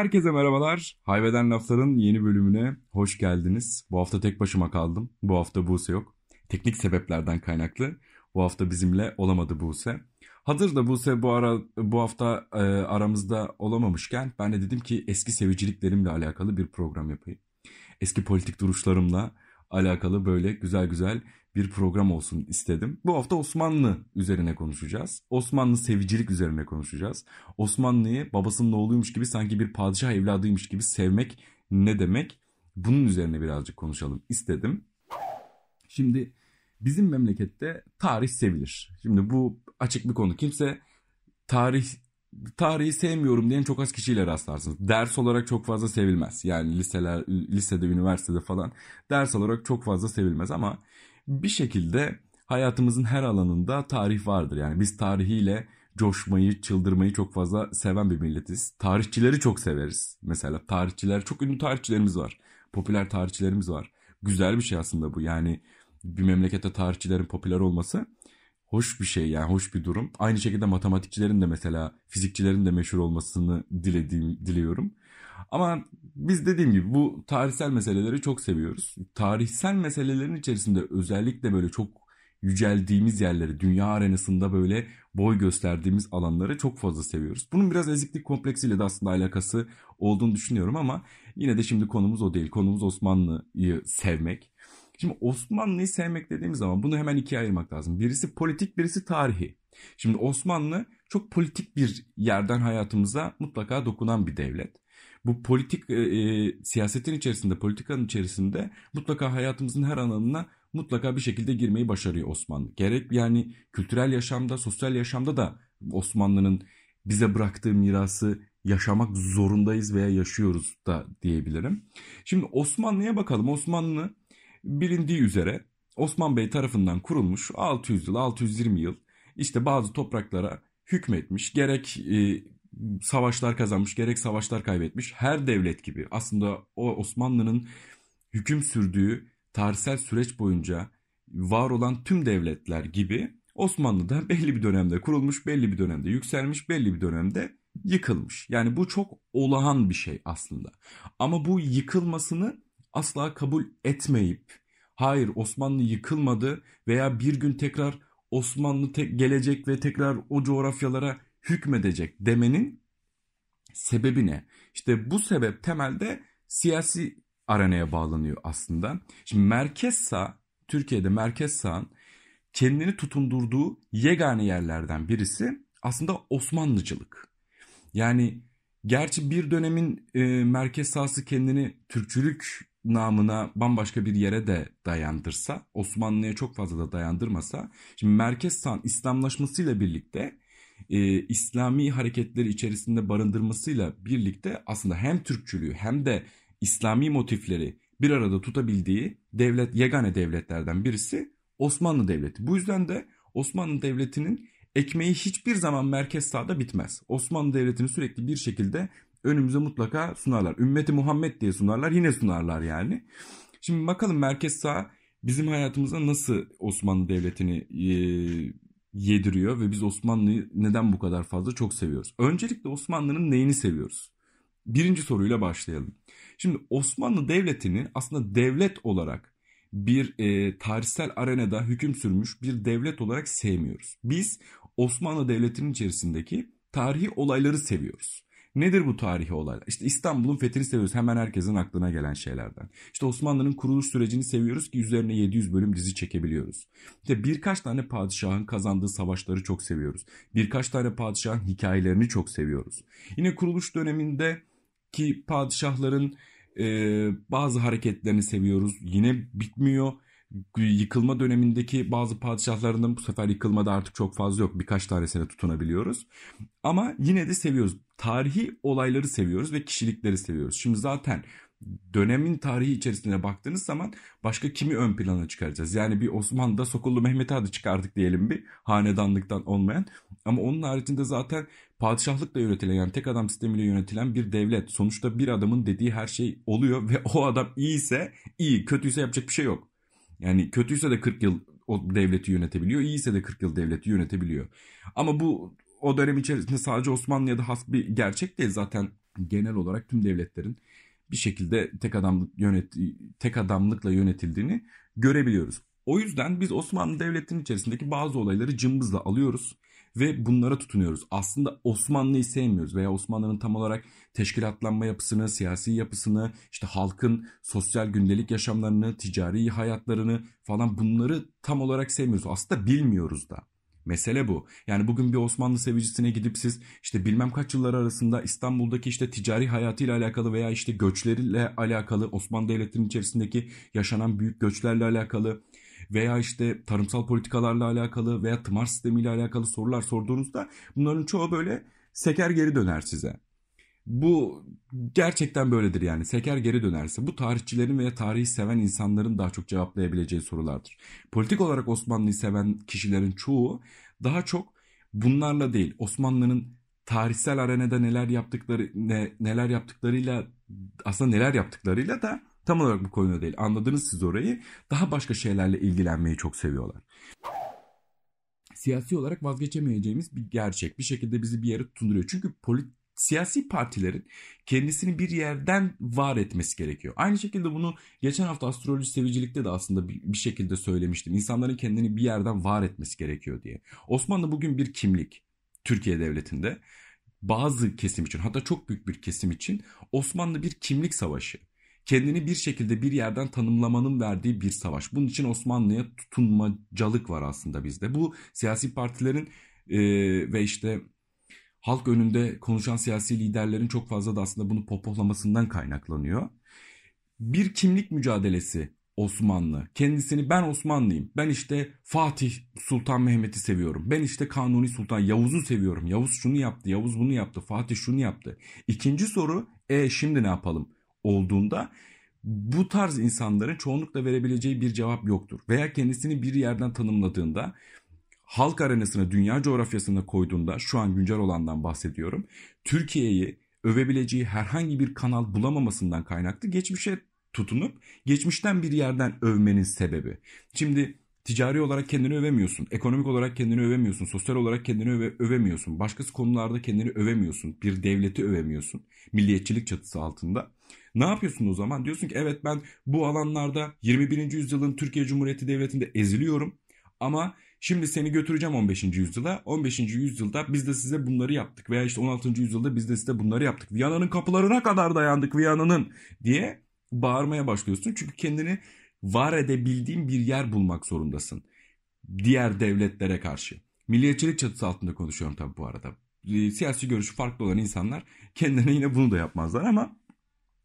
Herkese merhabalar. Hayveden Laflar'ın yeni bölümüne hoş geldiniz. Bu hafta tek başıma kaldım. Bu hafta Buse yok. Teknik sebeplerden kaynaklı. Bu hafta bizimle olamadı Buse. Hazır da Buse bu ara bu hafta e, aramızda olamamışken ben de dedim ki eski seviciliklerimle alakalı bir program yapayım. Eski politik duruşlarımla alakalı böyle güzel güzel bir program olsun istedim. Bu hafta Osmanlı üzerine konuşacağız. Osmanlı sevicilik üzerine konuşacağız. Osmanlı'yı babasının oğluymuş gibi sanki bir padişah evladıymış gibi sevmek ne demek? Bunun üzerine birazcık konuşalım istedim. Şimdi bizim memlekette tarih sevilir. Şimdi bu açık bir konu. Kimse tarih tarihi sevmiyorum diyen çok az kişiyle rastlarsınız. Ders olarak çok fazla sevilmez. Yani liseler, lisede, üniversitede falan ders olarak çok fazla sevilmez ama bir şekilde hayatımızın her alanında tarih vardır. Yani biz tarihiyle coşmayı, çıldırmayı çok fazla seven bir milletiz. Tarihçileri çok severiz. Mesela tarihçiler, çok ünlü tarihçilerimiz var. Popüler tarihçilerimiz var. Güzel bir şey aslında bu. Yani bir memlekette tarihçilerin popüler olması hoş bir şey yani hoş bir durum. Aynı şekilde matematikçilerin de mesela fizikçilerin de meşhur olmasını dilediğim diliyorum. Ama biz dediğim gibi bu tarihsel meseleleri çok seviyoruz. Tarihsel meselelerin içerisinde özellikle böyle çok yüceldiğimiz yerleri, dünya arenasında böyle boy gösterdiğimiz alanları çok fazla seviyoruz. Bunun biraz eziklik kompleksiyle de aslında alakası olduğunu düşünüyorum ama yine de şimdi konumuz o değil. Konumuz Osmanlı'yı sevmek. Şimdi Osmanlı'yı sevmek dediğimiz zaman bunu hemen ikiye ayırmak lazım. Birisi politik, birisi tarihi. Şimdi Osmanlı çok politik bir yerden hayatımıza mutlaka dokunan bir devlet. Bu politik e, e, siyasetin içerisinde, politikanın içerisinde mutlaka hayatımızın her alanına mutlaka bir şekilde girmeyi başarıyor Osmanlı. Gerek yani kültürel yaşamda, sosyal yaşamda da Osmanlı'nın bize bıraktığı mirası yaşamak zorundayız veya yaşıyoruz da diyebilirim. Şimdi Osmanlı'ya bakalım. Osmanlı bilindiği üzere Osman Bey tarafından kurulmuş 600 yıl, 620 yıl işte bazı topraklara hükmetmiş. Gerek e, savaşlar kazanmış, gerek savaşlar kaybetmiş. Her devlet gibi aslında o Osmanlı'nın hüküm sürdüğü tarihsel süreç boyunca var olan tüm devletler gibi Osmanlı da belli bir dönemde kurulmuş, belli bir dönemde yükselmiş, belli bir dönemde yıkılmış. Yani bu çok olağan bir şey aslında. Ama bu yıkılmasını asla kabul etmeyip hayır Osmanlı yıkılmadı veya bir gün tekrar Osmanlı te- gelecek ve tekrar o coğrafyalara hükmedecek demenin sebebi ne? İşte bu sebep temelde siyasi arenaya bağlanıyor aslında. Şimdi merkez sağ, Türkiye'de merkez sağın kendini tutundurduğu yegane yerlerden birisi aslında Osmanlıcılık. Yani gerçi bir dönemin e, merkez sağsı kendini Türkçülük namına bambaşka bir yere de dayandırsa, Osmanlı'ya çok fazla da dayandırmasa, şimdi merkez sağ İslamlaşmasıyla birlikte e, İslami hareketleri içerisinde barındırmasıyla birlikte aslında hem Türkçülüğü hem de İslami motifleri bir arada tutabildiği devlet yegane devletlerden birisi Osmanlı Devleti. Bu yüzden de Osmanlı Devleti'nin ekmeği hiçbir zaman merkez sağda bitmez. Osmanlı Devleti'ni sürekli bir şekilde önümüze mutlaka sunarlar. Ümmeti Muhammed diye sunarlar yine sunarlar yani. Şimdi bakalım merkez sağ bizim hayatımıza nasıl Osmanlı Devleti'ni e, yediriyor ve biz Osmanlı'yı neden bu kadar fazla çok seviyoruz? Öncelikle Osmanlı'nın neyini seviyoruz? Birinci soruyla başlayalım. Şimdi Osmanlı Devleti'ni aslında devlet olarak bir e, tarihsel arenada hüküm sürmüş bir devlet olarak sevmiyoruz. Biz Osmanlı Devleti'nin içerisindeki tarihi olayları seviyoruz. Nedir bu tarihi olaylar? İşte İstanbul'un fethini seviyoruz. Hemen herkesin aklına gelen şeylerden. İşte Osmanlı'nın kuruluş sürecini seviyoruz ki üzerine 700 bölüm dizi çekebiliyoruz. İşte birkaç tane padişahın kazandığı savaşları çok seviyoruz. Birkaç tane padişahın hikayelerini çok seviyoruz. Yine kuruluş döneminde ki padişahların e, bazı hareketlerini seviyoruz. Yine bitmiyor yıkılma dönemindeki bazı padişahlarının bu sefer yıkılmada artık çok fazla yok. Birkaç tanesine tutunabiliyoruz. Ama yine de seviyoruz. Tarihi olayları seviyoruz ve kişilikleri seviyoruz. Şimdi zaten dönemin tarihi içerisine baktığınız zaman başka kimi ön plana çıkaracağız? Yani bir Osmanlı'da Sokullu Mehmet'i adı çıkardık diyelim bir hanedanlıktan olmayan. Ama onun haricinde zaten padişahlıkla yönetilen yani tek adam sistemiyle yönetilen bir devlet. Sonuçta bir adamın dediği her şey oluyor ve o adam iyiyse iyi, kötüyse yapacak bir şey yok. Yani kötüyse de 40 yıl o devleti yönetebiliyor, iyiyse de 40 yıl devleti yönetebiliyor. Ama bu o dönem içerisinde sadece Osmanlı'ya da has bir gerçek değil zaten genel olarak tüm devletlerin bir şekilde tek adamlık yönet tek adamlıkla yönetildiğini görebiliyoruz. O yüzden biz Osmanlı Devleti'nin içerisindeki bazı olayları cımbızla alıyoruz ve bunlara tutunuyoruz. Aslında Osmanlı'yı sevmiyoruz veya Osmanlı'nın tam olarak teşkilatlanma yapısını, siyasi yapısını, işte halkın sosyal gündelik yaşamlarını, ticari hayatlarını falan bunları tam olarak sevmiyoruz. Aslında bilmiyoruz da. Mesele bu. Yani bugün bir Osmanlı sevicisine gidip siz işte bilmem kaç yıllar arasında İstanbul'daki işte ticari hayatıyla alakalı veya işte göçleriyle alakalı Osmanlı Devleti'nin içerisindeki yaşanan büyük göçlerle alakalı veya işte tarımsal politikalarla alakalı veya tımar sistemiyle alakalı sorular sorduğunuzda bunların çoğu böyle seker geri döner size. Bu gerçekten böyledir yani. Seker geri dönerse bu tarihçilerin veya tarihi seven insanların daha çok cevaplayabileceği sorulardır. Politik olarak Osmanlı'yı seven kişilerin çoğu daha çok bunlarla değil Osmanlı'nın tarihsel arenada neler yaptıkları ne, neler yaptıklarıyla aslında neler yaptıklarıyla da tam olarak bu konuda değil. Anladınız siz orayı. Daha başka şeylerle ilgilenmeyi çok seviyorlar. Siyasi olarak vazgeçemeyeceğimiz bir gerçek. Bir şekilde bizi bir yere tutunduruyor. Çünkü polit siyasi partilerin kendisini bir yerden var etmesi gerekiyor. Aynı şekilde bunu geçen hafta astroloji sevicilikte de aslında bir şekilde söylemiştim. İnsanların kendini bir yerden var etmesi gerekiyor diye. Osmanlı bugün bir kimlik Türkiye Devleti'nde bazı kesim için hatta çok büyük bir kesim için Osmanlı bir kimlik savaşı. Kendini bir şekilde bir yerden tanımlamanın verdiği bir savaş. Bunun için Osmanlı'ya tutunmacalık var aslında bizde. Bu siyasi partilerin e, ve işte halk önünde konuşan siyasi liderlerin çok fazla da aslında bunu popohlamasından kaynaklanıyor. Bir kimlik mücadelesi Osmanlı. Kendisini ben Osmanlıyım. Ben işte Fatih Sultan Mehmet'i seviyorum. Ben işte Kanuni Sultan Yavuz'u seviyorum. Yavuz şunu yaptı, Yavuz bunu yaptı, Fatih şunu yaptı. İkinci soru e şimdi ne yapalım olduğunda bu tarz insanların çoğunlukla verebileceği bir cevap yoktur. Veya kendisini bir yerden tanımladığında halk arenasına, dünya coğrafyasına koyduğunda şu an güncel olandan bahsediyorum. Türkiye'yi övebileceği herhangi bir kanal bulamamasından kaynaklı geçmişe tutunup geçmişten bir yerden övmenin sebebi. Şimdi ticari olarak kendini övemiyorsun, ekonomik olarak kendini övemiyorsun, sosyal olarak kendini öve, övemiyorsun, başkası konularda kendini övemiyorsun, bir devleti övemiyorsun milliyetçilik çatısı altında. Ne yapıyorsun o zaman? Diyorsun ki evet ben bu alanlarda 21. yüzyılın Türkiye Cumhuriyeti Devleti'nde eziliyorum ama Şimdi seni götüreceğim 15. yüzyıla. 15. yüzyılda biz de size bunları yaptık. Veya işte 16. yüzyılda biz de size bunları yaptık. Viyana'nın kapılarına kadar dayandık Viyana'nın diye bağırmaya başlıyorsun. Çünkü kendini var edebildiğin bir yer bulmak zorundasın. Diğer devletlere karşı. Milliyetçilik çatısı altında konuşuyorum tabii bu arada. Ee, siyasi görüşü farklı olan insanlar kendine yine bunu da yapmazlar ama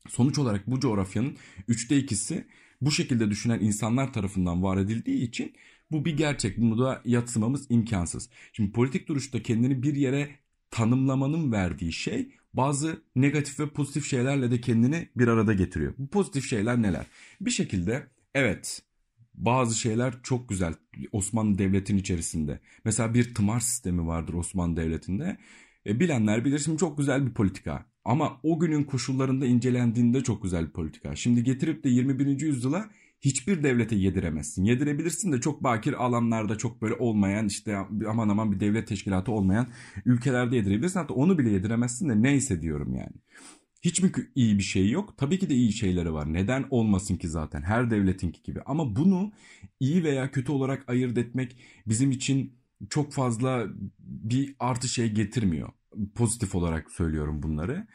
sonuç olarak bu coğrafyanın üçte ikisi bu şekilde düşünen insanlar tarafından var edildiği için bu bir gerçek. Bunu da yatsımamız imkansız. Şimdi politik duruşta kendini bir yere tanımlamanın verdiği şey bazı negatif ve pozitif şeylerle de kendini bir arada getiriyor. Bu pozitif şeyler neler? Bir şekilde evet bazı şeyler çok güzel Osmanlı Devleti'nin içerisinde. Mesela bir tımar sistemi vardır Osmanlı Devleti'nde. E, bilenler bilir şimdi çok güzel bir politika. Ama o günün koşullarında incelendiğinde çok güzel bir politika. Şimdi getirip de 21. yüzyıla hiçbir devlete yediremezsin. Yedirebilirsin de çok bakir alanlarda çok böyle olmayan işte aman aman bir devlet teşkilatı olmayan ülkelerde yedirebilirsin. Hatta onu bile yediremezsin de neyse diyorum yani. Hiç mi iyi bir şey yok? Tabii ki de iyi şeyleri var. Neden olmasın ki zaten her devletinki gibi. Ama bunu iyi veya kötü olarak ayırt etmek bizim için çok fazla bir artı şey getirmiyor. Pozitif olarak söylüyorum bunları.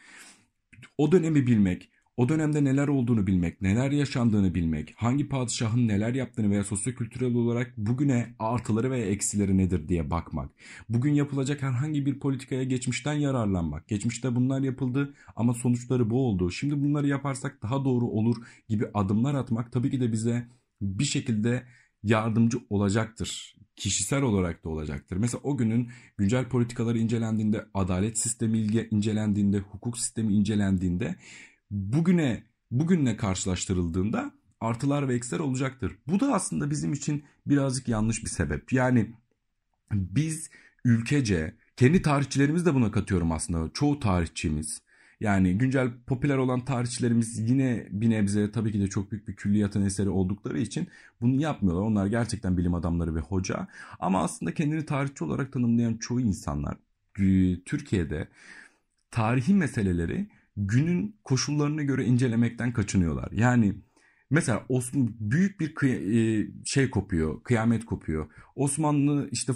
O dönemi bilmek, o dönemde neler olduğunu bilmek, neler yaşandığını bilmek, hangi padişahın neler yaptığını veya sosyokültürel olarak bugüne artıları veya eksileri nedir diye bakmak. Bugün yapılacak herhangi bir politikaya geçmişten yararlanmak. Geçmişte bunlar yapıldı ama sonuçları bu oldu. Şimdi bunları yaparsak daha doğru olur gibi adımlar atmak tabii ki de bize bir şekilde yardımcı olacaktır. Kişisel olarak da olacaktır. Mesela o günün güncel politikaları incelendiğinde, adalet sistemi incelendiğinde, hukuk sistemi incelendiğinde bugüne bugünle karşılaştırıldığında artılar ve eksiler olacaktır. Bu da aslında bizim için birazcık yanlış bir sebep. Yani biz ülkece kendi tarihçilerimiz de buna katıyorum aslında. Çoğu tarihçimiz yani güncel popüler olan tarihçilerimiz yine bir nebze tabii ki de çok büyük bir külliyatın eseri oldukları için bunu yapmıyorlar. Onlar gerçekten bilim adamları ve hoca. Ama aslında kendini tarihçi olarak tanımlayan çoğu insanlar Türkiye'de tarihi meseleleri günün koşullarına göre incelemekten kaçınıyorlar. Yani mesela Osman büyük bir e, şey kopuyor, kıyamet kopuyor. Osmanlı işte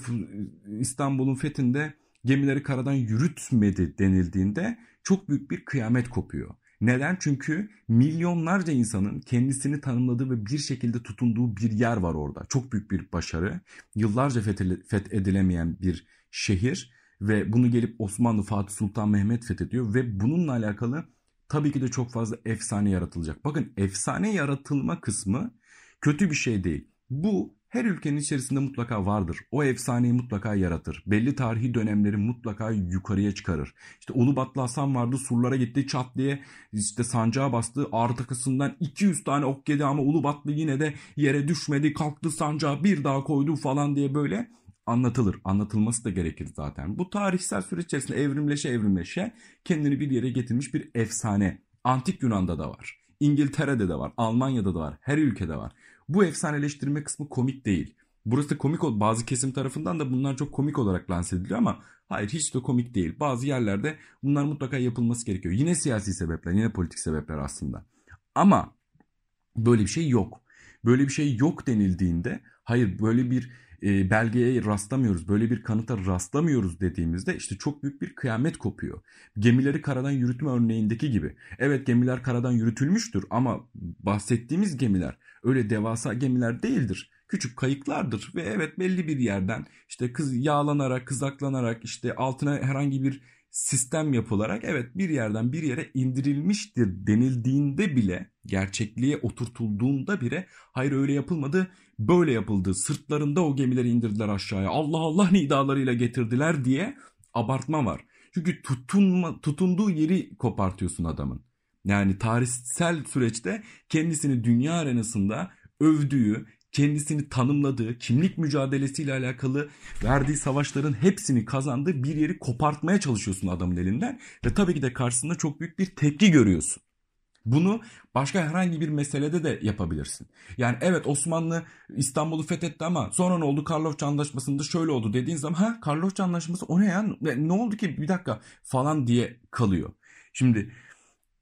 İstanbul'un fethinde gemileri karadan yürütmedi denildiğinde çok büyük bir kıyamet kopuyor. Neden? Çünkü milyonlarca insanın kendisini tanımladığı ve bir şekilde tutunduğu bir yer var orada. Çok büyük bir başarı. Yıllarca fethedilemeyen bir şehir ve bunu gelip Osmanlı Fatih Sultan Mehmet fethediyor ve bununla alakalı tabii ki de çok fazla efsane yaratılacak. Bakın efsane yaratılma kısmı kötü bir şey değil. Bu her ülkenin içerisinde mutlaka vardır. O efsaneyi mutlaka yaratır. Belli tarihi dönemleri mutlaka yukarıya çıkarır. İşte Ulubatlı Hasan vardı surlara gitti çat diye işte sancağa bastı. Arkasından 200 tane ok yedi ama Ulubatlı yine de yere düşmedi. Kalktı sancağı bir daha koydu falan diye böyle anlatılır. Anlatılması da gerekir zaten. Bu tarihsel süreç içerisinde evrimleşe evrimleşe kendini bir yere getirmiş bir efsane. Antik Yunan'da da var. İngiltere'de de var. Almanya'da da var. Her ülkede var. Bu efsaneleştirme kısmı komik değil. Burası da komik bazı kesim tarafından da bunlar çok komik olarak lanse ediliyor ama hayır hiç de komik değil. Bazı yerlerde bunlar mutlaka yapılması gerekiyor. Yine siyasi sebepler, yine politik sebepler aslında. Ama böyle bir şey yok. Böyle bir şey yok denildiğinde hayır böyle bir e, belgeye rastlamıyoruz, böyle bir kanıta rastlamıyoruz dediğimizde işte çok büyük bir kıyamet kopuyor. Gemileri karadan yürütme örneğindeki gibi. Evet gemiler karadan yürütülmüştür ama bahsettiğimiz gemiler öyle devasa gemiler değildir. Küçük kayıklardır ve evet belli bir yerden işte kız yağlanarak, kızaklanarak işte altına herhangi bir sistem yapılarak evet bir yerden bir yere indirilmiştir denildiğinde bile gerçekliğe oturtulduğunda bile hayır öyle yapılmadı böyle yapıldı sırtlarında o gemileri indirdiler aşağıya Allah Allah nidalarıyla getirdiler diye abartma var. Çünkü tutunma, tutunduğu yeri kopartıyorsun adamın. Yani tarihsel süreçte kendisini dünya arenasında övdüğü, kendisini tanımladığı, kimlik mücadelesiyle alakalı verdiği savaşların hepsini kazandığı bir yeri kopartmaya çalışıyorsun adamın elinden. Ve tabii ki de karşısında çok büyük bir tepki görüyorsun. Bunu başka herhangi bir meselede de yapabilirsin. Yani evet Osmanlı İstanbul'u fethetti ama sonra ne oldu Karlofça Anlaşması'nda şöyle oldu dediğin zaman ha Karlofça Anlaşması o ne ya ne oldu ki bir dakika falan diye kalıyor. Şimdi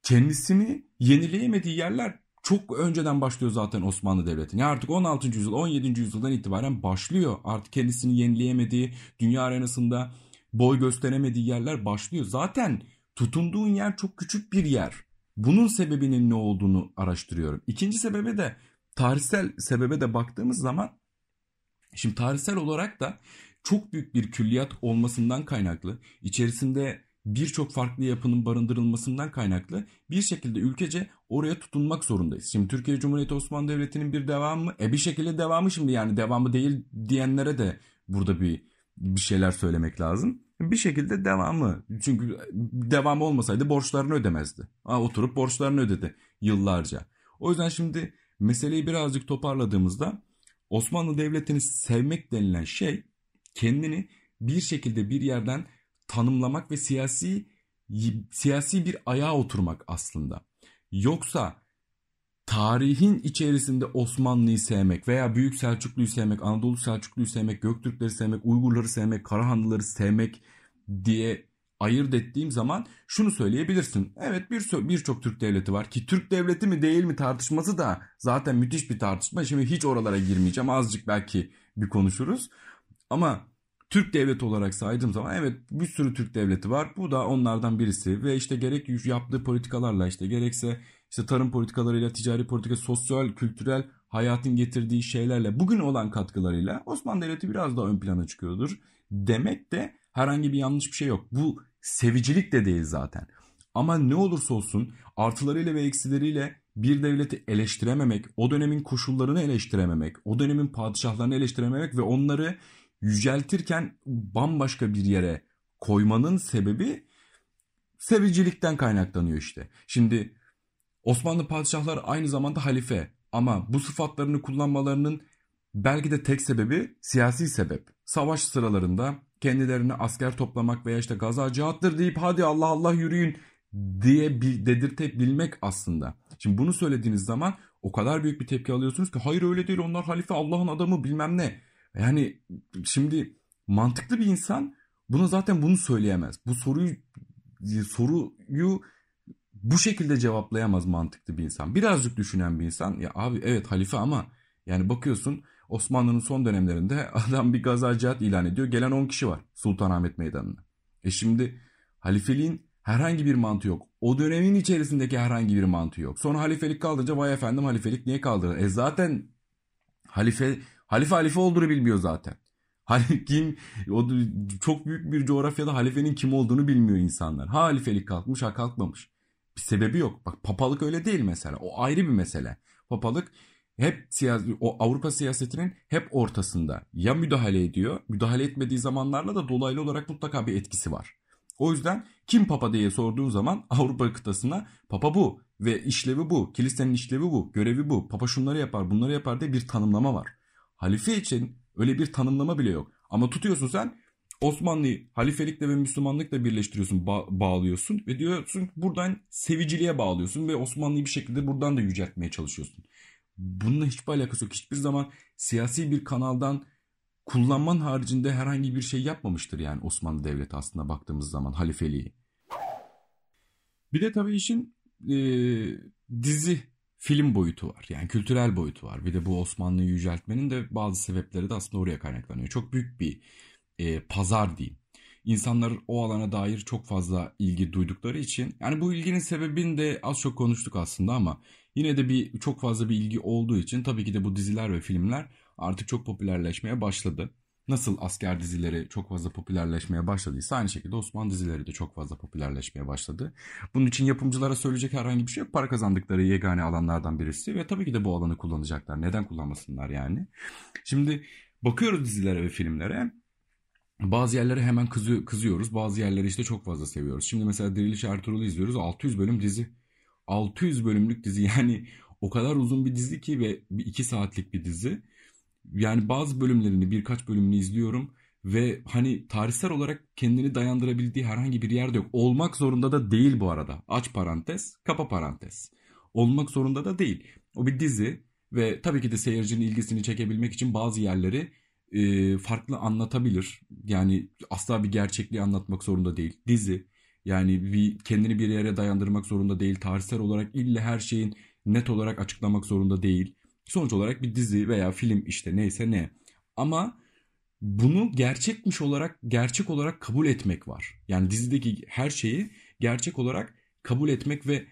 kendisini yenileyemediği yerler çok önceden başlıyor zaten Osmanlı Devleti'nin. Yani artık 16. yüzyıl 17. yüzyıldan itibaren başlıyor. Artık kendisini yenileyemediği, dünya arenasında boy gösteremediği yerler başlıyor. Zaten tutunduğun yer çok küçük bir yer. Bunun sebebinin ne olduğunu araştırıyorum. İkinci sebebe de tarihsel sebebe de baktığımız zaman şimdi tarihsel olarak da çok büyük bir külliyat olmasından kaynaklı içerisinde birçok farklı yapının barındırılmasından kaynaklı bir şekilde ülkece oraya tutunmak zorundayız. Şimdi Türkiye Cumhuriyeti Osmanlı Devleti'nin bir devamı, e bir şekilde devamı şimdi yani devamı değil diyenlere de burada bir bir şeyler söylemek lazım. Bir şekilde devamı. Çünkü devamı olmasaydı borçlarını ödemezdi. Ha, oturup borçlarını ödedi yıllarca. O yüzden şimdi meseleyi birazcık toparladığımızda Osmanlı Devleti'ni sevmek denilen şey kendini bir şekilde bir yerden tanımlamak ve siyasi siyasi bir ayağa oturmak aslında. Yoksa tarihin içerisinde Osmanlı'yı sevmek veya Büyük Selçuklu'yu sevmek, Anadolu Selçuklu'yu sevmek, Göktürkleri sevmek, Uygurları sevmek, Karahanlıları sevmek diye ayırt ettiğim zaman şunu söyleyebilirsin. Evet bir birçok Türk devleti var ki Türk devleti mi değil mi tartışması da zaten müthiş bir tartışma. Şimdi hiç oralara girmeyeceğim. Azıcık belki bir konuşuruz. Ama Türk devleti olarak saydığım zaman evet bir sürü Türk devleti var. Bu da onlardan birisi ve işte gerek yaptığı politikalarla işte gerekse işte tarım politikalarıyla, ticari politika, sosyal, kültürel hayatın getirdiği şeylerle bugün olan katkılarıyla Osmanlı Devleti biraz daha ön plana çıkıyordur. Demek de herhangi bir yanlış bir şey yok. Bu sevicilik de değil zaten. Ama ne olursa olsun artılarıyla ve eksileriyle bir devleti eleştirememek, o dönemin koşullarını eleştirememek, o dönemin padişahlarını eleştirememek ve onları yüceltirken bambaşka bir yere koymanın sebebi sevicilikten kaynaklanıyor işte. Şimdi Osmanlı padişahlar aynı zamanda halife ama bu sıfatlarını kullanmalarının belki de tek sebebi siyasi sebep. Savaş sıralarında kendilerine asker toplamak veya işte gaza cihattır deyip hadi Allah Allah yürüyün diye bir dedirtebilmek aslında. Şimdi bunu söylediğiniz zaman o kadar büyük bir tepki alıyorsunuz ki hayır öyle değil onlar halife Allah'ın adamı bilmem ne. Yani şimdi mantıklı bir insan buna zaten bunu söyleyemez. Bu soruyu soruyu bu şekilde cevaplayamaz mantıklı bir insan. Birazcık düşünen bir insan ya abi evet halife ama yani bakıyorsun Osmanlı'nın son dönemlerinde adam bir gaza ilan ediyor. Gelen 10 kişi var Sultanahmet Meydanı'na. E şimdi halifeliğin herhangi bir mantığı yok. O dönemin içerisindeki herhangi bir mantığı yok. Sonra halifelik kaldırınca vay efendim halifelik niye kaldırır? E zaten halife halife halife olduğunu bilmiyor zaten. Kim o çok büyük bir coğrafyada halifenin kim olduğunu bilmiyor insanlar. Ha halifelik kalkmış ha kalkmamış. Bir sebebi yok. Bak papalık öyle değil mesela. O ayrı bir mesele. Papalık hep siyasi, o Avrupa siyasetinin hep ortasında. Ya müdahale ediyor. Müdahale etmediği zamanlarla da dolaylı olarak mutlaka bir etkisi var. O yüzden kim papa diye sorduğun zaman Avrupa kıtasına papa bu ve işlevi bu. Kilisenin işlevi bu. Görevi bu. Papa şunları yapar bunları yapar diye bir tanımlama var. Halife için öyle bir tanımlama bile yok. Ama tutuyorsun sen Osmanlı'yı halifelikle ve Müslümanlıkla birleştiriyorsun, ba- bağlıyorsun ve diyorsun buradan seviciliğe bağlıyorsun ve Osmanlı'yı bir şekilde buradan da yüceltmeye çalışıyorsun. Bununla hiçbir alakası yok. Hiçbir zaman siyasi bir kanaldan kullanman haricinde herhangi bir şey yapmamıştır yani Osmanlı Devleti aslında baktığımız zaman halifeliği. Bir de tabii işin e, dizi film boyutu var. Yani kültürel boyutu var. Bir de bu Osmanlı'yı yüceltmenin de bazı sebepleri de aslında oraya kaynaklanıyor. Çok büyük bir e, pazar diyeyim. İnsanlar o alana dair çok fazla ilgi duydukları için yani bu ilginin sebebini de az çok konuştuk aslında ama yine de bir çok fazla bir ilgi olduğu için tabii ki de bu diziler ve filmler artık çok popülerleşmeye başladı. Nasıl asker dizileri çok fazla popülerleşmeye başladıysa aynı şekilde Osmanlı dizileri de çok fazla popülerleşmeye başladı. Bunun için yapımcılara söyleyecek herhangi bir şey yok. Para kazandıkları yegane alanlardan birisi ve tabii ki de bu alanı kullanacaklar. Neden kullanmasınlar yani? Şimdi bakıyoruz dizilere ve filmlere. Bazı yerlere hemen kızıyor, kızıyoruz. Bazı yerleri işte çok fazla seviyoruz. Şimdi mesela Diriliş Ertuğrul'u izliyoruz. 600 bölüm dizi. 600 bölümlük dizi yani o kadar uzun bir dizi ki ve 2 saatlik bir dizi yani bazı bölümlerini birkaç bölümünü izliyorum ve hani tarihsel olarak kendini dayandırabildiği herhangi bir yerde yok. Olmak zorunda da değil bu arada. Aç parantez, kapa parantez. Olmak zorunda da değil. O bir dizi ve tabii ki de seyircinin ilgisini çekebilmek için bazı yerleri e, farklı anlatabilir. Yani asla bir gerçekliği anlatmak zorunda değil. Dizi yani bir kendini bir yere dayandırmak zorunda değil. Tarihsel olarak ille her şeyin net olarak açıklamak zorunda değil. Sonuç olarak bir dizi veya film işte neyse ne. Ama bunu gerçekmiş olarak gerçek olarak kabul etmek var. Yani dizideki her şeyi gerçek olarak kabul etmek ve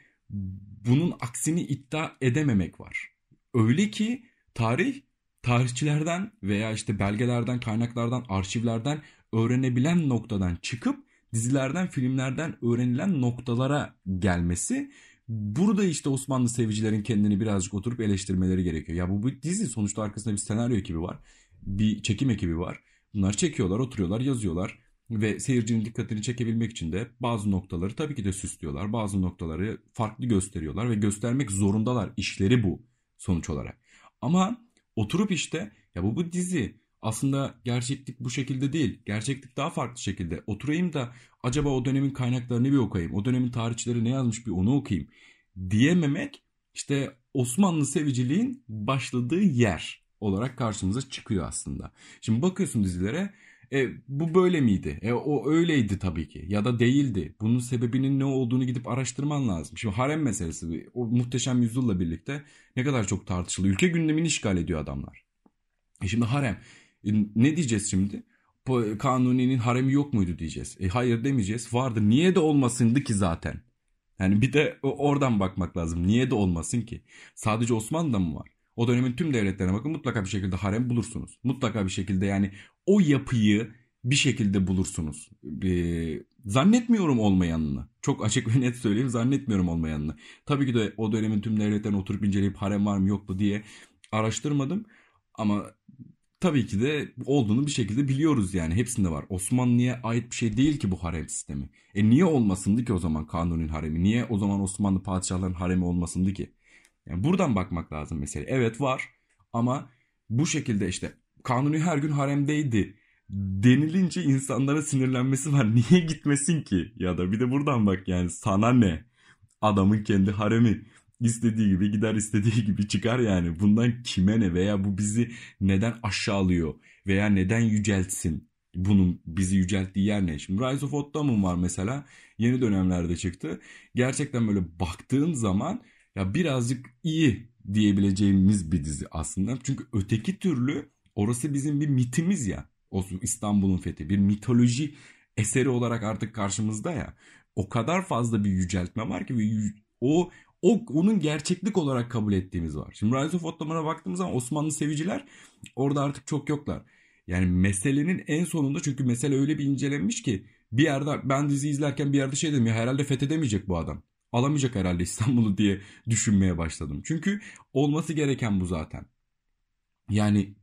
bunun aksini iddia edememek var. Öyle ki tarih tarihçilerden veya işte belgelerden, kaynaklardan, arşivlerden öğrenebilen noktadan çıkıp dizilerden, filmlerden öğrenilen noktalara gelmesi Burada işte Osmanlı sevicilerin kendini birazcık oturup eleştirmeleri gerekiyor. Ya bu bir dizi sonuçta arkasında bir senaryo ekibi var. Bir çekim ekibi var. Bunlar çekiyorlar, oturuyorlar, yazıyorlar. Ve seyircinin dikkatini çekebilmek için de bazı noktaları tabii ki de süslüyorlar. Bazı noktaları farklı gösteriyorlar ve göstermek zorundalar. İşleri bu sonuç olarak. Ama oturup işte ya bu bu dizi aslında gerçeklik bu şekilde değil. Gerçeklik daha farklı şekilde. Oturayım da acaba o dönemin kaynaklarını bir okuyayım. O dönemin tarihçileri ne yazmış bir onu okuyayım. Diyememek işte Osmanlı seviciliğin başladığı yer olarak karşımıza çıkıyor aslında. Şimdi bakıyorsun dizilere e, bu böyle miydi? E, o öyleydi tabii ki ya da değildi. Bunun sebebinin ne olduğunu gidip araştırman lazım. Şimdi harem meselesi o muhteşem yüzyılla birlikte ne kadar çok tartışılıyor. Ülke gündemini işgal ediyor adamlar. E şimdi harem e, ne diyeceğiz şimdi? Kanuni'nin haremi yok muydu diyeceğiz. E hayır demeyeceğiz. Vardı. Niye de olmasındı ki zaten? Yani bir de oradan bakmak lazım. Niye de olmasın ki? Sadece Osmanlı'da mı var? O dönemin tüm devletlerine bakın mutlaka bir şekilde harem bulursunuz. Mutlaka bir şekilde yani o yapıyı bir şekilde bulursunuz. Ee, zannetmiyorum olmayanını. Çok açık ve net söyleyeyim zannetmiyorum olmayanını. Tabii ki de o dönemin tüm devletlerine oturup inceleyip harem var mı yok mu diye araştırmadım. Ama tabii ki de olduğunu bir şekilde biliyoruz yani. Hepsinde var. Osmanlı'ya ait bir şey değil ki bu harem sistemi. E niye olmasındı ki o zaman kanunun haremi? Niye o zaman Osmanlı padişahların haremi olmasındı ki? Yani buradan bakmak lazım mesela. Evet var ama bu şekilde işte kanuni her gün haremdeydi denilince insanlara sinirlenmesi var. Niye gitmesin ki? Ya da bir de buradan bak yani sana ne? Adamın kendi haremi istediği gibi gider istediği gibi çıkar yani. Bundan kime ne veya bu bizi neden aşağılıyor veya neden yüceltsin? bunun bizi yücelttiği yer ne? Şimdi Rise of Ottoman var mesela. Yeni dönemlerde çıktı. Gerçekten böyle baktığın zaman ya birazcık iyi diyebileceğimiz bir dizi aslında. Çünkü öteki türlü orası bizim bir mitimiz ya. O İstanbul'un fethi bir mitoloji eseri olarak artık karşımızda ya. O kadar fazla bir yüceltme var ki o o onun gerçeklik olarak kabul ettiğimiz var. Şimdi Rise of Ottoman'a baktığımız zaman Osmanlı seviciler orada artık çok yoklar. Yani meselenin en sonunda çünkü mesele öyle bir incelenmiş ki bir yerde ben dizi izlerken bir yerde şey dedim ya herhalde fethedemeyecek bu adam. Alamayacak herhalde İstanbul'u diye düşünmeye başladım. Çünkü olması gereken bu zaten. Yani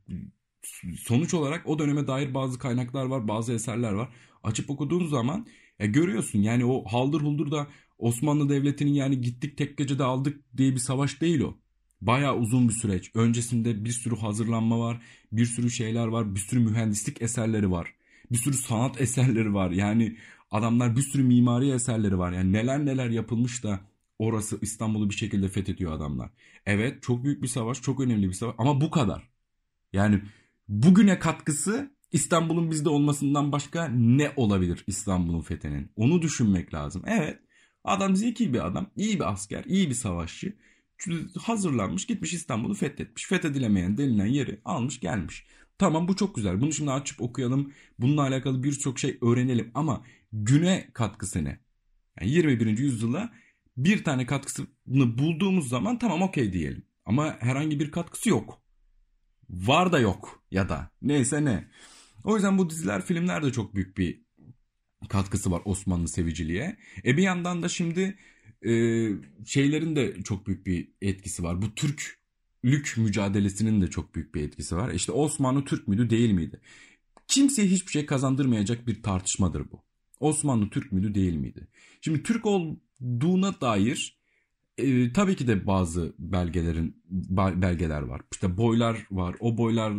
sonuç olarak o döneme dair bazı kaynaklar var, bazı eserler var. Açıp okuduğun zaman ya görüyorsun yani o haldır huldur da Osmanlı Devleti'nin yani gittik tek gecede aldık diye bir savaş değil o. Baya uzun bir süreç. Öncesinde bir sürü hazırlanma var, bir sürü şeyler var, bir sürü mühendislik eserleri var. Bir sürü sanat eserleri var. Yani adamlar bir sürü mimari eserleri var. Yani neler neler yapılmış da orası İstanbul'u bir şekilde fethediyor adamlar. Evet çok büyük bir savaş, çok önemli bir savaş ama bu kadar. Yani bugüne katkısı İstanbul'un bizde olmasından başka ne olabilir İstanbul'un fethinin? Onu düşünmek lazım. Evet adam zeki bir adam, iyi bir asker, iyi bir savaşçı. Hazırlanmış gitmiş İstanbul'u fethetmiş. Fethedilemeyen denilen yeri almış gelmiş. Tamam bu çok güzel. Bunu şimdi açıp okuyalım. Bununla alakalı birçok şey öğrenelim. Ama güne katkısı ne? Yani 21. yüzyıla bir tane katkısını bulduğumuz zaman tamam okey diyelim. Ama herhangi bir katkısı yok. Var da yok ya da neyse ne. O yüzden bu diziler, filmler de çok büyük bir katkısı var Osmanlı seviciliğe. E bir yandan da şimdi e, şeylerin de çok büyük bir etkisi var. Bu Türklük mücadelesinin de çok büyük bir etkisi var. İşte Osmanlı Türk müydü değil miydi? Kimseye hiçbir şey kazandırmayacak bir tartışmadır bu. Osmanlı Türk müydü değil miydi? Şimdi Türk olduğuna dair e, tabii ki de bazı belgelerin belgeler var. İşte boylar var. O boylar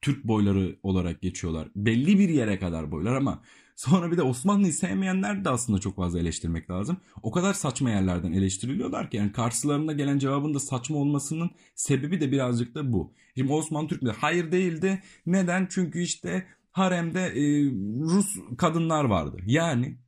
Türk boyları olarak geçiyorlar. Belli bir yere kadar boylar ama sonra bir de Osmanlı'yı sevmeyenler de aslında çok fazla eleştirmek lazım. O kadar saçma yerlerden eleştiriliyorlar ki yani karşılarına gelen cevabın da saçma olmasının sebebi de birazcık da bu. Şimdi Osmanlı Türk mi? Hayır değildi. Neden? Çünkü işte haremde e, Rus kadınlar vardı. Yani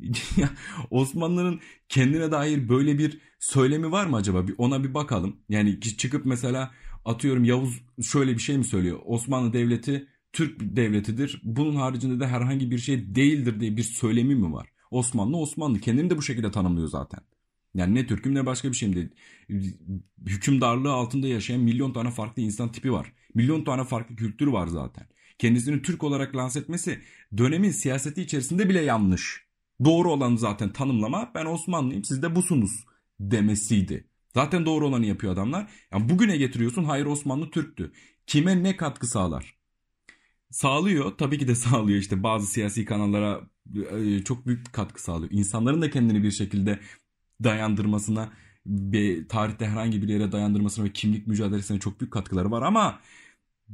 Osmanlı'nın kendine dair böyle bir söylemi var mı acaba? Bir ona bir bakalım. Yani çıkıp mesela atıyorum Yavuz şöyle bir şey mi söylüyor? Osmanlı Devleti Türk devletidir. Bunun haricinde de herhangi bir şey değildir diye bir söylemi mi var? Osmanlı Osmanlı kendini de bu şekilde tanımlıyor zaten. Yani ne Türk'üm ne başka bir şeyim değil. Hükümdarlığı altında yaşayan milyon tane farklı insan tipi var. Milyon tane farklı kültür var zaten. Kendisini Türk olarak lanse etmesi dönemin siyaseti içerisinde bile yanlış. Doğru olan zaten tanımlama ben Osmanlıyım siz de busunuz demesiydi. Zaten doğru olanı yapıyor adamlar. Yani bugüne getiriyorsun hayır Osmanlı Türktü. Kime ne katkı sağlar? Sağlıyor tabii ki de sağlıyor işte bazı siyasi kanallara e, çok büyük katkı sağlıyor. İnsanların da kendini bir şekilde dayandırmasına ve tarihte herhangi bir yere dayandırmasına ve kimlik mücadelesine çok büyük katkıları var ama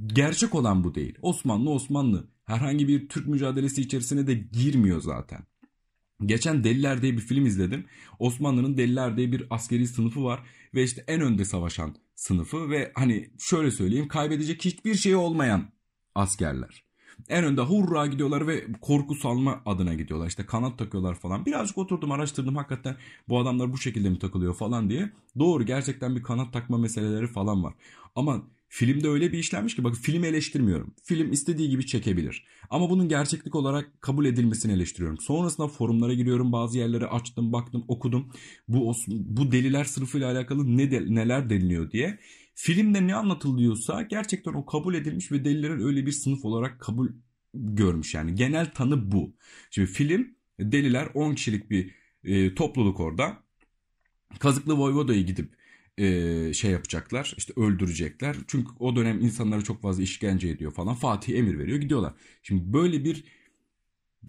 gerçek olan bu değil. Osmanlı Osmanlı herhangi bir Türk mücadelesi içerisine de girmiyor zaten. Geçen Deliler diye bir film izledim. Osmanlı'nın Deliler diye bir askeri sınıfı var ve işte en önde savaşan sınıfı ve hani şöyle söyleyeyim kaybedecek hiçbir şey olmayan askerler. En önde hurra gidiyorlar ve korku salma adına gidiyorlar. İşte kanat takıyorlar falan. Birazcık oturdum araştırdım hakikaten bu adamlar bu şekilde mi takılıyor falan diye. Doğru gerçekten bir kanat takma meseleleri falan var. Ama Filmde öyle bir işlenmiş ki bak film eleştirmiyorum. Film istediği gibi çekebilir. Ama bunun gerçeklik olarak kabul edilmesini eleştiriyorum. Sonrasında forumlara giriyorum. Bazı yerleri açtım, baktım, okudum. Bu bu deliler sınıfıyla alakalı ne neler deniliyor diye. Filmde ne anlatılıyorsa gerçekten o kabul edilmiş ve delilerin öyle bir sınıf olarak kabul görmüş yani. Genel tanı bu. Şimdi film deliler 10 kişilik bir e, topluluk orada. Kazıklı Voyvoda'yı gidip e, şey yapacaklar işte öldürecekler. Çünkü o dönem insanlara çok fazla işkence ediyor falan. Fatih emir veriyor gidiyorlar. Şimdi böyle bir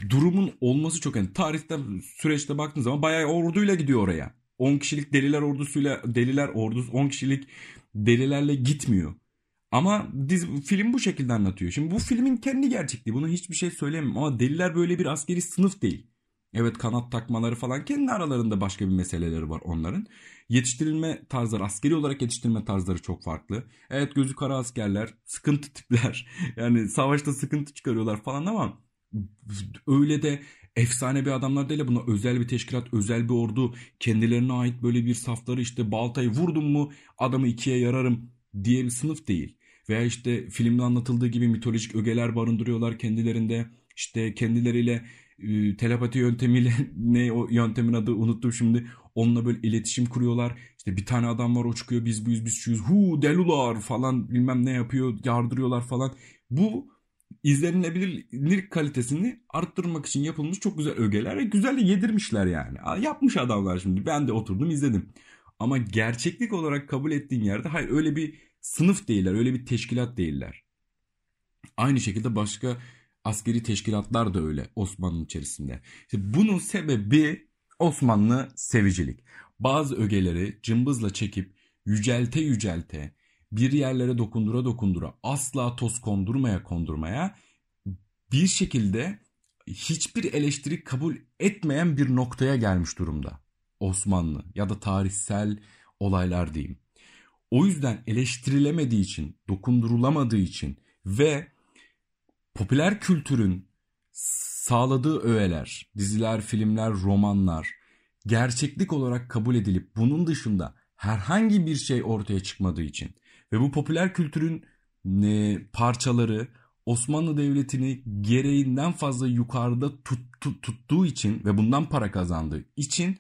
durumun olması çok önemli. Tarihte süreçte baktığın zaman bayağı orduyla gidiyor oraya. 10 kişilik deliler ordusuyla deliler ordusu 10 kişilik delilerle gitmiyor. Ama dizi, film bu şekilde anlatıyor. Şimdi bu filmin kendi gerçekliği. Buna hiçbir şey söyleyemem ama deliler böyle bir askeri sınıf değil. Evet kanat takmaları falan kendi aralarında başka bir meseleleri var onların. Yetiştirilme tarzları, askeri olarak yetiştirilme tarzları çok farklı. Evet gözü kara askerler, sıkıntı tipler. Yani savaşta sıkıntı çıkarıyorlar falan ama öyle de efsane bir adamlar değil. Buna özel bir teşkilat, özel bir ordu, kendilerine ait böyle bir safları işte baltayı vurdum mu adamı ikiye yararım diye bir sınıf değil. Veya işte filmde anlatıldığı gibi mitolojik ögeler barındırıyorlar kendilerinde. İşte kendileriyle e, telepati yöntemiyle ne o yöntemin adı unuttum şimdi. Onunla böyle iletişim kuruyorlar. İşte bir tane adam var o çıkıyor biz biz biz şuyuz. Hu delular falan bilmem ne yapıyor yardırıyorlar falan. Bu izlenilebilirlik kalitesini arttırmak için yapılmış çok güzel ögeler ve güzel de yedirmişler yani. Yapmış adamlar şimdi. Ben de oturdum izledim. Ama gerçeklik olarak kabul ettiğin yerde hayır öyle bir sınıf değiller, öyle bir teşkilat değiller. Aynı şekilde başka askeri teşkilatlar da öyle Osmanlı içerisinde. İşte bunun sebebi Osmanlı sevicilik. Bazı ögeleri cımbızla çekip yücelte yücelte bir yerlere dokundura dokundura asla toz kondurmaya kondurmaya bir şekilde hiçbir eleştiri kabul etmeyen bir noktaya gelmiş durumda. Osmanlı ya da tarihsel olaylar diyeyim. O yüzden eleştirilemediği için, dokundurulamadığı için ve popüler kültürün sağladığı öğeler, diziler, filmler, romanlar gerçeklik olarak kabul edilip bunun dışında herhangi bir şey ortaya çıkmadığı için ve bu popüler kültürün e, parçaları Osmanlı Devleti'ni gereğinden fazla yukarıda tut, tut, tuttuğu için ve bundan para kazandığı için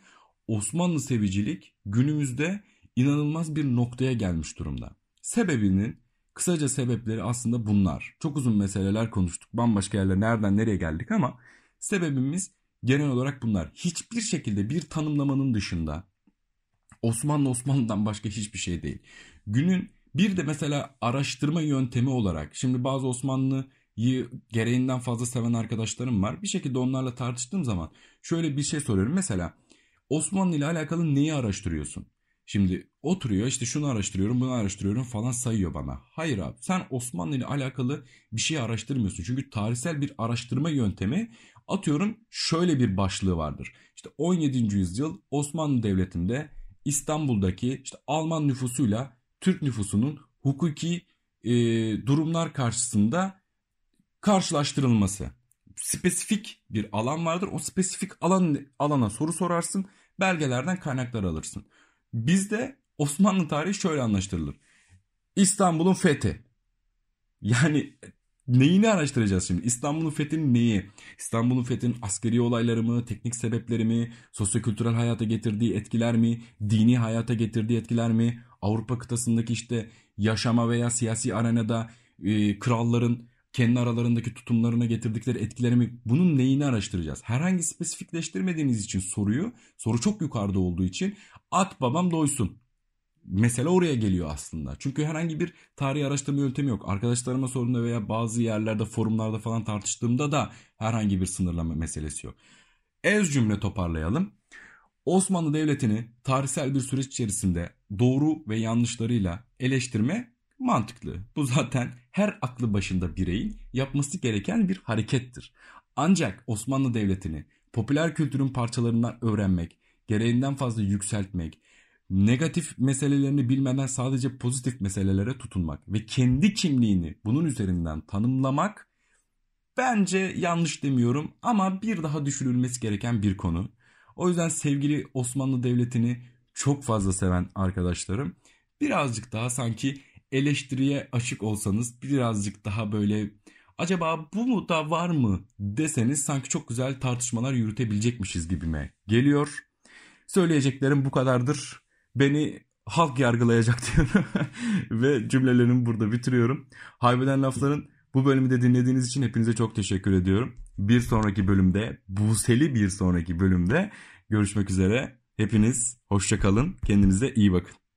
Osmanlı sevicilik günümüzde inanılmaz bir noktaya gelmiş durumda. Sebebinin kısaca sebepleri aslında bunlar. Çok uzun meseleler konuştuk. Bambaşka yerlere nereden nereye geldik ama sebebimiz genel olarak bunlar. Hiçbir şekilde bir tanımlamanın dışında Osmanlı Osmanlı'dan başka hiçbir şey değil. Günün bir de mesela araştırma yöntemi olarak şimdi bazı Osmanlı'yı gereğinden fazla seven arkadaşlarım var. Bir şekilde onlarla tartıştığım zaman şöyle bir şey soruyorum. Mesela Osmanlı ile alakalı neyi araştırıyorsun? Şimdi oturuyor işte şunu araştırıyorum bunu araştırıyorum falan sayıyor bana. Hayır abi sen Osmanlı ile alakalı bir şey araştırmıyorsun. Çünkü tarihsel bir araştırma yöntemi atıyorum şöyle bir başlığı vardır. İşte 17. yüzyıl Osmanlı Devleti'nde İstanbul'daki işte Alman nüfusuyla Türk nüfusunun hukuki e, durumlar karşısında karşılaştırılması. Spesifik bir alan vardır. O spesifik alan alana soru sorarsın. Belgelerden kaynaklar alırsın. Bizde Osmanlı tarihi şöyle anlaştırılır. İstanbul'un fethi. Yani neyini araştıracağız şimdi? İstanbul'un fethinin neyi? İstanbul'un fethinin askeri olayları mı, teknik sebepleri mi, sosyokültürel hayata getirdiği etkiler mi, dini hayata getirdiği etkiler mi, Avrupa kıtasındaki işte yaşama veya siyasi arenada e, kralların kendi aralarındaki tutumlarına getirdikleri etkileri mi bunun neyini araştıracağız? Herhangi spesifikleştirmediğiniz için soruyu, soru çok yukarıda olduğu için at babam doysun. Mesele oraya geliyor aslında. Çünkü herhangi bir tarih araştırma yöntemi yok. Arkadaşlarıma sorduğumda veya bazı yerlerde forumlarda falan tartıştığımda da herhangi bir sınırlama meselesi yok. Ez cümle toparlayalım. Osmanlı Devleti'ni tarihsel bir süreç içerisinde doğru ve yanlışlarıyla eleştirme mantıklı. Bu zaten her aklı başında bireyin yapması gereken bir harekettir. Ancak Osmanlı Devleti'ni popüler kültürün parçalarından öğrenmek, gereğinden fazla yükseltmek, negatif meselelerini bilmeden sadece pozitif meselelere tutunmak ve kendi kimliğini bunun üzerinden tanımlamak bence yanlış demiyorum ama bir daha düşünülmesi gereken bir konu. O yüzden sevgili Osmanlı Devleti'ni çok fazla seven arkadaşlarım birazcık daha sanki eleştiriye açık olsanız birazcık daha böyle acaba bu mu da var mı deseniz sanki çok güzel tartışmalar yürütebilecekmişiz gibime geliyor. Söyleyeceklerim bu kadardır. Beni halk yargılayacak diyorum ve cümlelerimi burada bitiriyorum. Haybeden lafların bu bölümü de dinlediğiniz için hepinize çok teşekkür ediyorum. Bir sonraki bölümde, Buse'li bir sonraki bölümde görüşmek üzere. Hepiniz hoşçakalın. Kendinize iyi bakın.